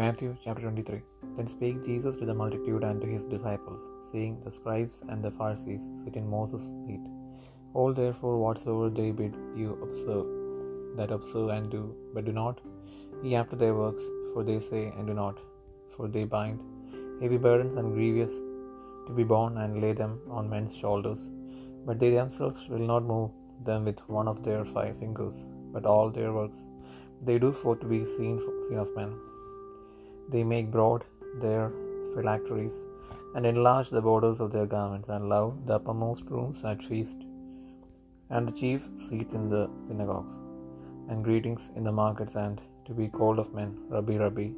Matthew chapter 23 Then spake Jesus to the multitude and to his disciples, saying, The scribes and the Pharisees sit in Moses' seat. All therefore whatsoever they bid you observe, that observe and do, but do not ye after their works, for they say and do not, for they bind heavy burdens and grievous to be borne and lay them on men's shoulders, but they themselves will not move them with one of their five fingers, but all their works they do for to be seen, seen of men. They make broad their phylacteries, and enlarge the borders of their garments, and love the uppermost rooms at feast, and the chief seats in the synagogues, and greetings in the markets, and to be called of men, Rabbi, Rabbi,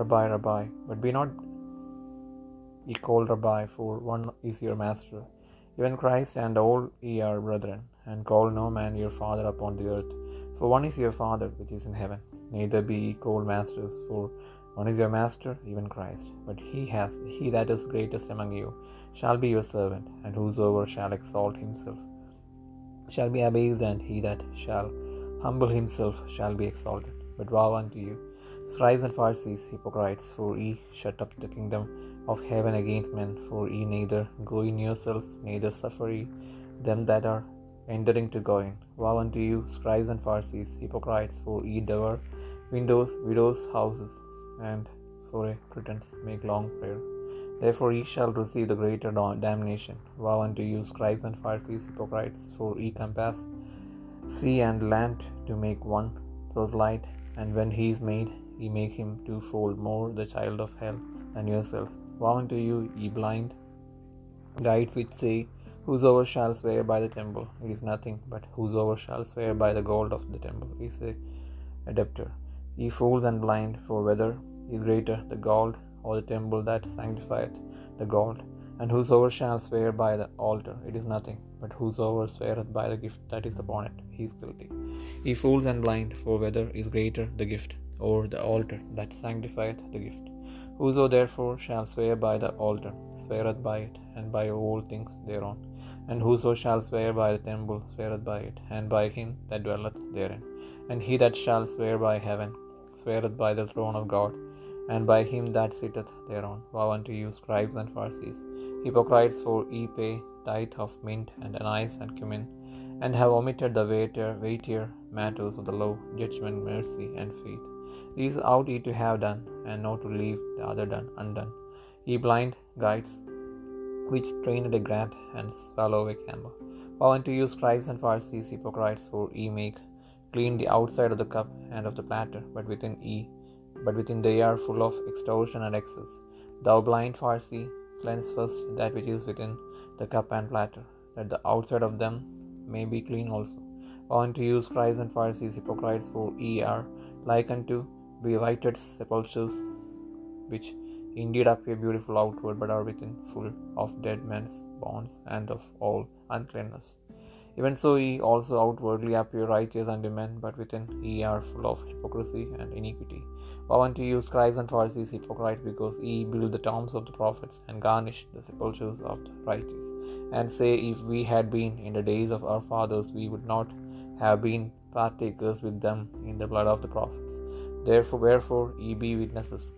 Rabbi, Rabbi. But be not ye called Rabbi, for one is your master, even Christ, and all ye are brethren. And call no man your father upon the earth, for one is your Father which is in heaven. Neither be ye called masters, for one is your master, even Christ. But he has he that is greatest among you shall be your servant, and whosoever shall exalt himself shall be abased, and he that shall humble himself shall be exalted. But woe unto you, scribes and Pharisees, hypocrites, for ye shut up the kingdom of heaven against men, for ye neither go in yourselves, neither suffer ye them that are entering to go in. Woe unto you, scribes and Pharisees, hypocrites, for ye devour windows, widows' houses, and for a pretense make long prayer. Therefore ye shall receive the greater damnation. Woe unto you, scribes and Pharisees, hypocrites, for ye compass sea and land to make one proselyte, and when he is made, ye make him twofold more the child of hell than yourselves. Woe unto you, ye blind guides which say, Whosoever shall swear by the temple, it is nothing, but whosoever shall swear by the gold of the temple is a, a debtor. Ye fools and blind, for whether is greater, the gold or the temple that sanctifieth the gold? And whosoever shall swear by the altar, it is nothing, but whosoever sweareth by the gift that is upon it, he is guilty. Ye fools and blind, for whether is greater, the gift or the altar that sanctifieth the gift? Whoso therefore shall swear by the altar, sweareth by it, and by all things thereon. And whoso shall swear by the temple sweareth by it, and by him that dwelleth therein. And he that shall swear by heaven sweareth by the throne of God, and by him that sitteth thereon. Woe unto you, scribes and Pharisees, hypocrites, for ye pay tithe of mint and anise and cumin, and have omitted the weightier, weightier matters of the law, judgment, mercy, and faith. These ought ye to have done, and not to leave the other done undone. Ye blind guides, which strained a grat and swallow a camel. Woe unto you, scribes and Pharisees, hypocrites, for ye make clean the outside of the cup and of the platter, but within ye, but within they are full of extortion and excess. Thou blind Pharisee, cleanse first that which is within the cup and platter, that the outside of them may be clean also. Unto you, scribes and Pharisees, hypocrites, for ye are like unto be whited sepulchres, which indeed appear beautiful outward, but are within full of dead men's bones and of all uncleanness. Even so, ye also outwardly appear righteous unto men, but within ye are full of hypocrisy and iniquity. Woe unto you, scribes and Pharisees, hypocrites, because ye build the tombs of the prophets, and garnish the sepulchres of the righteous, and say, If we had been in the days of our fathers, we would not have been partakers with them in the blood of the prophets. Therefore, wherefore ye be witnesses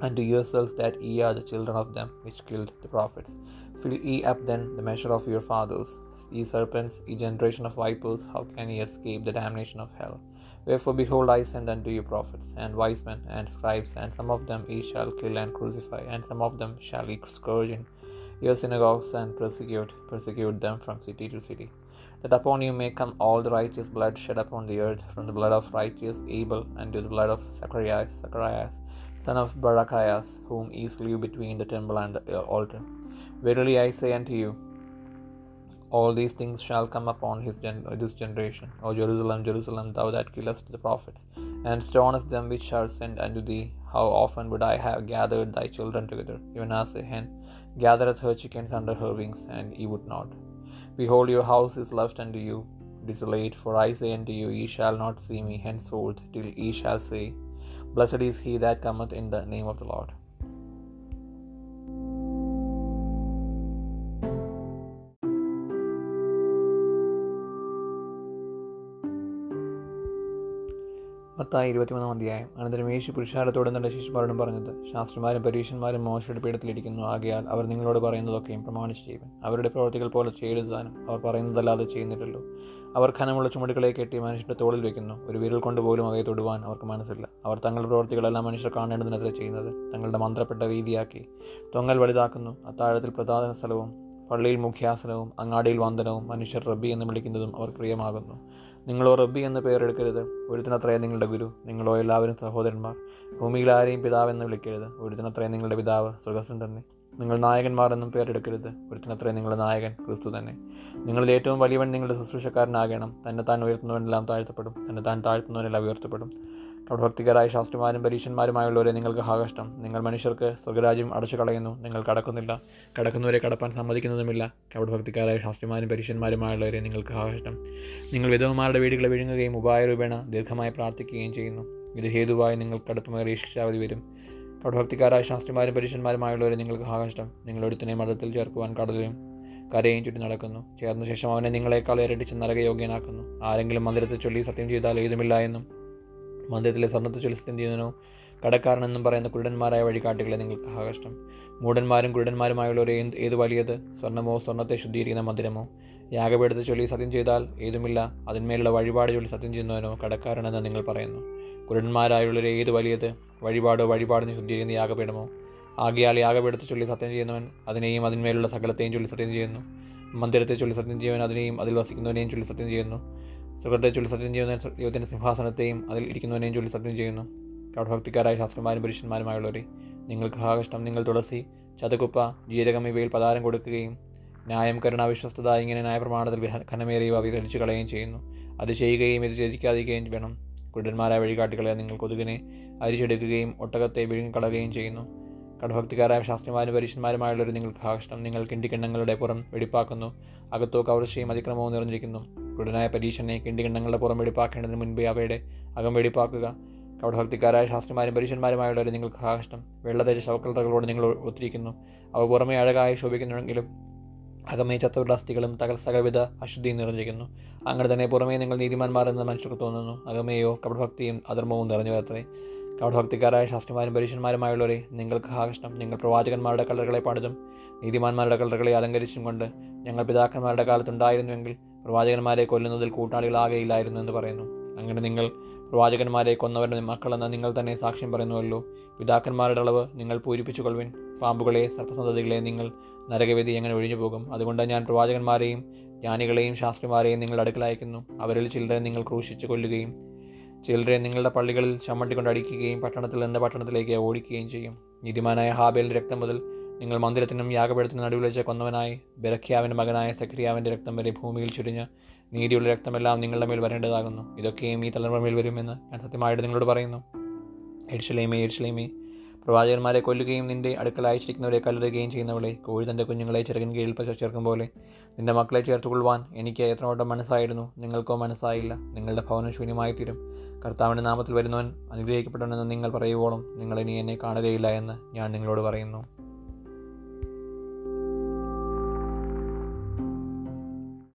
unto yourselves that ye are the children of them which killed the prophets. Fill ye up then the measure of your fathers. Ye serpents, ye generation of vipers, how can ye escape the damnation of hell? Wherefore, behold, I send unto you prophets, and wise men, and scribes, and some of them ye shall kill and crucify, and some of them shall ye scourge in your synagogues, and persecute, persecute them from city to city that upon you may come all the righteous blood shed upon the earth, from the blood of righteous Abel unto the blood of Zacharias, Zacharias, son of Barachias, whom ye slew between the temple and the uh, altar. Verily I say unto you, all these things shall come upon his gen- this generation. O Jerusalem, Jerusalem, thou that killest the prophets, and stonest them which are sent unto thee, how often would I have gathered thy children together, even as a hen gathereth her chickens under her wings, and ye would not. Behold, your house is left unto you desolate, for I say unto you, ye shall not see me henceforth, till ye shall say, Blessed is he that cometh in the name of the Lord. Mathai ഇരുപത്തിമൂന്നാം അധ്യായം. അനന്തരം യേശു പുരുഷാരത്തോടെ തന്റെ ശിശുമാരോടും പറഞ്ഞത് ശാസ്ത്രിമാരും പരീക്ഷന്മാരും മോശയുടെ പീഠത്തിലിരിക്കുന്നു. ആകയാൽ അവർ നിങ്ങളോട് പറയുന്നതൊക്കെയും പ്രമാണിച്ച് ചെയ്യും അവരുടെ പ്രവർത്തികൾ പോലെ ചെയ്തുതാനും അവർ പറയുന്നതല്ലാതെ ചെയ്യുന്നില്ലല്ലോ. അവർ ഖനമുള്ള ചുമടുകളെ കെട്ടി മനുഷ്യരുടെ തോളിൽ വെക്കുന്നു. ഒരു വിരൽ കൊണ്ടുപോലും അവയെ തൊടുവാൻ അവർക്ക് മനസ്സില്ല. അവർ തങ്ങളുടെ പ്രവർത്തികളെല്ലാം മനുഷ്യർ കാണേണ്ടതിനെതിരെ ചെയ്യുന്നത് തങ്ങളുടെ മന്ത്രപ്പെട്ട രീതിയാക്കി. തൊങ്ങൽ വലുതാക്കുന്നു. അത്താഴത്തിൽ പ്രധാന സ്ഥലവും പള്ളിയിൽ മുഖ്യാസനവും അങ്ങാടിയിൽ വന്ദനവും മനുഷ്യർ റബ്ബി എന്ന് വിളിക്കുന്നതും അവർ പ്രിയമാകുന്നു. നിങ്ങളോ റബ്ബി എന്ന് പേരെടുക്കരുത്. ഒരുത്തിനത്രേ നിങ്ങളുടെ ഗുരു. നിങ്ങളോ എല്ലാവരും സഹോദരന്മാർ. ഭൂമിയിൽ ആരെയും പിതാവെന്ന് വിളിക്കരുത്. ഒരുത്തിനത്രേ നിങ്ങളുടെ പിതാവ് സുഖസൻ തന്നെ. നിങ്ങൾ നായകന്മാർ എന്നും പേരെടുക്കരുത്. ഒരുത്തിനത്രേ നിങ്ങളുടെ നായകൻ ക്രിസ്തു തന്നെ. നിങ്ങളിൽ ഏറ്റവും വലിയവൻ നിങ്ങളുടെ ശുശ്രൂഷക്കാരനാകണം. തന്നെ താൻ ഉയർത്തുന്നവനെല്ലാം താഴ്ത്തപ്പെടും. തന്നെ താൻ താഴ്ത്തുന്നവനെല്ലാം ഉയർത്തപ്പെടും. ഭക്തികരായ ശാസ്ത്രിമാരും പരീക്ഷന്മാരുമായുള്ളവരെ നിങ്ങൾക്ക് ഹാകഷ്ടം നിങ്ങൾ മനുഷ്യർക്ക് സ്വർഗരാജ്യം അടച്ചു കളയുന്നു നിങ്ങൾ കടക്കുന്നില്ല. കടക്കുന്നവരെ കടപ്പാൻ സമ്മതിക്കുന്നതുമില്ല. കപടഭക്തിക്കാരായ ശാസ്ത്രിമാരും പരീക്ഷന്മാരുമായുള്ളവരെ നിങ്ങൾക്ക് ഹാകഷ്ടം നിങ്ങൾ വിധവന്മാരുടെ വീടുകളെ വിഴുങ്ങുകയും ഉപായരൂപേണ ദീർഘമായി പ്രാർത്ഥിക്കുകയും ചെയ്യുന്നു. ഇത് ഹേതുവായി നിങ്ങൾ കടുപ്പമേറിയ ശിക്ഷാവധി വരും. കപടഭക്തിക്കാരായ ശാസ്ത്രിമാരും പരീക്ഷന്മാരുമായുള്ളവരെ നിങ്ങൾക്ക് ഹാകഷ്ടം നിങ്ങളൊരുത്തിനെ മതത്തിൽ ചേർക്കുവാൻ കടലും കരയും ചുറ്റി നടക്കുന്നു. ചേർന്ന ശേഷം അവനെ നിങ്ങളെക്കാൾ ഇരട്ടിച്ച് നരകയോഗ്യനാക്കുന്നു. ആരെങ്കിലും മന്ദിരത്തെ ചൊല്ലി സത്യം ചെയ്താൽ ഏതുമില്ല എന്നും മന്ദിരത്തിലെ സ്വർണത്തെ ചൊല്ലി സത്യം ചെയ്യുന്നതിനോ കടക്കാരനെന്നും പറയുന്ന കുരുടന്മാരായ വഴികാട്ടികളെ നിങ്ങൾക്ക് ആകഷ്ടം മൂടന്മാരും കുരുടന്മാരുമായുള്ളവർ ഏത് ഏത് വലിയത്? സ്വർണമോ സ്വർണത്തെ ശുദ്ധീകരിക്കുന്ന മന്ദിരമോ? യാഗപീഠത്തെ ചൊല്ലി സത്യം ചെയ്താൽ ഏതുമില്ല. അതിന്മേലുള്ള വഴിപാട് ചൊല്ലി സത്യം ചെയ്യുന്നവനോ കടക്കാരനെന്ന് നിങ്ങൾ പറയുന്നു. കുരുടന്മാരായുള്ളവർ ഏത് വലിയത്? വഴിപാടോ വഴിപാടിന് ശുദ്ധീകരിക്കുന്ന യാഗപീഠമോ? ആകിയാൽ യാഗപീഠത്തെ ചൊല്ലി സത്യം ചെയ്യുന്നവൻ അതിനെയും അതിന്മേലുള്ള സകലത്തെയും ചൊല്ലി സത്യം ചെയ്യുന്നു. മന്ദിരത്തെ ചൊല്ലി സത്യം ചെയ്യുന്നവൻ അതിനെയും അതിൽ വസിക്കുന്നവനെയും ചൊല്ലി സത്യം ചെയ്യുന്നു. സുഖത്തെ ചൊല്ലി സത്യം ചെയ്യുന്ന ദൈവത്തിന്റെ സിംഹാസനത്തെയും അതിൽ ഇരിക്കുന്നവനെയും ചൊല്ലി സത്യം ചെയ്യുന്നു. കൗഢഭക്തിക്കാരായ ശാസ്ത്രന്മാരും പുരുഷന്മാരുമായുള്ളവരെ നിങ്ങൾക്ക് ഹാകഷ്ടം നിങ്ങൾ തുളസി ചതകുപ്പ ജീരകം ഇവയിൽ പതാരം കൊടുക്കുകയും ന്യായം കരുണ വിശ്വസ്തത ഇങ്ങനെ ന്യായപ്രമാണത്തിൽ ഘനമേറിയവ വിതരിച്ചു കളയുകയും ചെയ്യുന്നു. അത് ചെയ്യുകയും ഇത് രചിക്കാതിരിക്കുകയും വേണം. കുടന്മാരായ വഴികാട്ടികളെ നിങ്ങൾ കൊതുകിനെ അരിച്ചെടുക്കുകയും ഒട്ടകത്തെ വിഴുങ്ങിക്കളയുകയും ചെയ്യുന്നു. കടഭക്തിക്കാരായ ശാസ്ത്രിമാരും പരീക്ഷന്മാരുമായുള്ളൊരു നിങ്ങൾക്ക് ആകർഷണം നിങ്ങൾ കിണ്ടിക്കിണ്ണങ്ങളുടെ പുറം വെടിപ്പാക്കുന്നു. അകത്തോ കവർച്ചയും അതിക്രമവും നിറഞ്ഞിരിക്കുന്നു. കുടനായ പരീക്ഷനെ കിണ്ടികിണ്ണങ്ങളുടെ പുറം വെടിപ്പാക്കേണ്ടതിന് മുൻപേ അവയുടെ അകം വെടിപ്പാക്കുക. കൗടഭക്തിക്കാരായ ശാസ്ത്രിമാരും പരീക്ഷന്മാരുമായുള്ളവർ നിങ്ങൾക്ക് ആകർഷണം. വെള്ളതേജ ശവക്കലറകളോട് നിങ്ങൾ ഒത്തിരിക്കുന്നു. അവ പുറമേ അഴകായി ശോഭിക്കുന്നുവെങ്കിലും അകമേ ചത്തവരുടെ അസ്ഥികളും തകൽ സകലവിധ അശുദ്ധിയും നിറഞ്ഞിരിക്കുന്നു. അങ്ങനെ തന്നെ പുറമേ നിങ്ങൾ നീതിമാന്മാർ എന്ന് മനുഷ്യർക്ക് തോന്നുന്നു. അകമേയോ കപടഭക്തിയും അധർമ്മവും നിറഞ്ഞു അത്രേ കൗടഭക്തിക്കാരായ ശാസ്ത്രിമാരും പരീക്ഷന്മാരുമായുള്ളവരെ നിങ്ങൾക്ക് ആകർഷണം. നിങ്ങൾ പ്രവാചകന്മാരുടെ കളറുകളെ പണിതും നീതിമാന്മാരുടെ കളറുകളെ അലങ്കരിച്ചും കൊണ്ട് ഞങ്ങൾ പിതാക്കന്മാരുടെ കാലത്തുണ്ടായിരുന്നുവെങ്കിൽ പ്രവാചകന്മാരെ കൊല്ലുന്നതിൽ കൂട്ടാളികളാകെയില്ലായിരുന്നു എന്ന് പറയുന്നു. അങ്ങനെ നിങ്ങൾ പ്രവാചകന്മാരെ കൊന്നവരുടെ മക്കളെന്ന് നിങ്ങൾ തന്നെ സാക്ഷ്യം പറയുന്നുവല്ലോ. പിതാക്കന്മാരുടെ അളവ് നിങ്ങൾ പൂരിപ്പിച്ചു കൊള്ളുവിൻ പാമ്പുകളെ സർപ്പസന്തതികളെ നിങ്ങൾ നരകവിധി എങ്ങനെ ഒഴിഞ്ഞു പോകും അതുകൊണ്ട് ഞാൻ പ്രവാചകന്മാരെയും ജ്ഞാനികളെയും ശാസ്ത്രിമാരെയും നിങ്ങൾ അടുക്കളയക്കുന്നു അവരിൽ ചിലരെ നിങ്ങൾ ക്രൂശിച്ചു കൊല്ലുകയും ചിലരെ നിങ്ങളുടെ പള്ളികളിൽ ചമ്മട്ടി കൊണ്ട് അടിക്കുകയും പട്ടണത്തിൽ നിന്ന് പട്ടണത്തിലേക്ക് ഓടിക്കുകയും ചെയ്യും. നീതിമാനായ ഹാബേലിന്റെ രക്തം മുതൽ നിങ്ങൾ മന്ദിരത്തിനും യാഗപീഠത്തിനും നടുവിൽ വെച്ച കൊന്നവനായി ബെറഖ്യാവിന്റെ മകനായ സക്രിയാവിന്റെ രക്തം വരെ ഭൂമിയിൽ ചുരിഞ്ഞ് നീതിയുള്ള രക്തമെല്ലാം നിങ്ങളുടെ മേൽ വരേണ്ടതാകുന്നു. ഇതൊക്കെയും ഈ തലമുറ മേൽ വരുമെന്ന് ഞാൻ സത്യമായിട്ട് നിങ്ങളോട് പറയുന്നു. എരിശലേമേ എരിശലേമേ. പ്രവാചകന്മാരെ കൊല്ലുകയും നിന്റെ അടുക്കൽ അയച്ചിരിക്കുന്നവരെ കല്ലെറുകയും ചെയ്യുന്നവളെ കോഴി തന്റെ കുഞ്ഞുങ്ങളെ ചെറുകിൻ കീഴിൽ ചേർക്കും പോലെ നിന്റെ മക്കളെ ചേർത്തുകൊള്ളുവാൻ എനിക്ക് എത്രവട്ടം മനസ്സായിരുന്നു? നിങ്ങൾക്കോ മനസ്സായില്ല. നിങ്ങളുടെ ഭവനം ശൂന്യമായി തീരും കർത്താവിന്റെ നാമത്തിൽ വരുന്നവൻ അനുഗ്രഹിക്കപ്പെടണമെന്ന് നിങ്ങൾ പറയുവോളം നിങ്ങൾ ഇനി എന്നെ കാണുകയില്ല എന്ന് ഞാൻ നിങ്ങളോട് പറയുന്നു.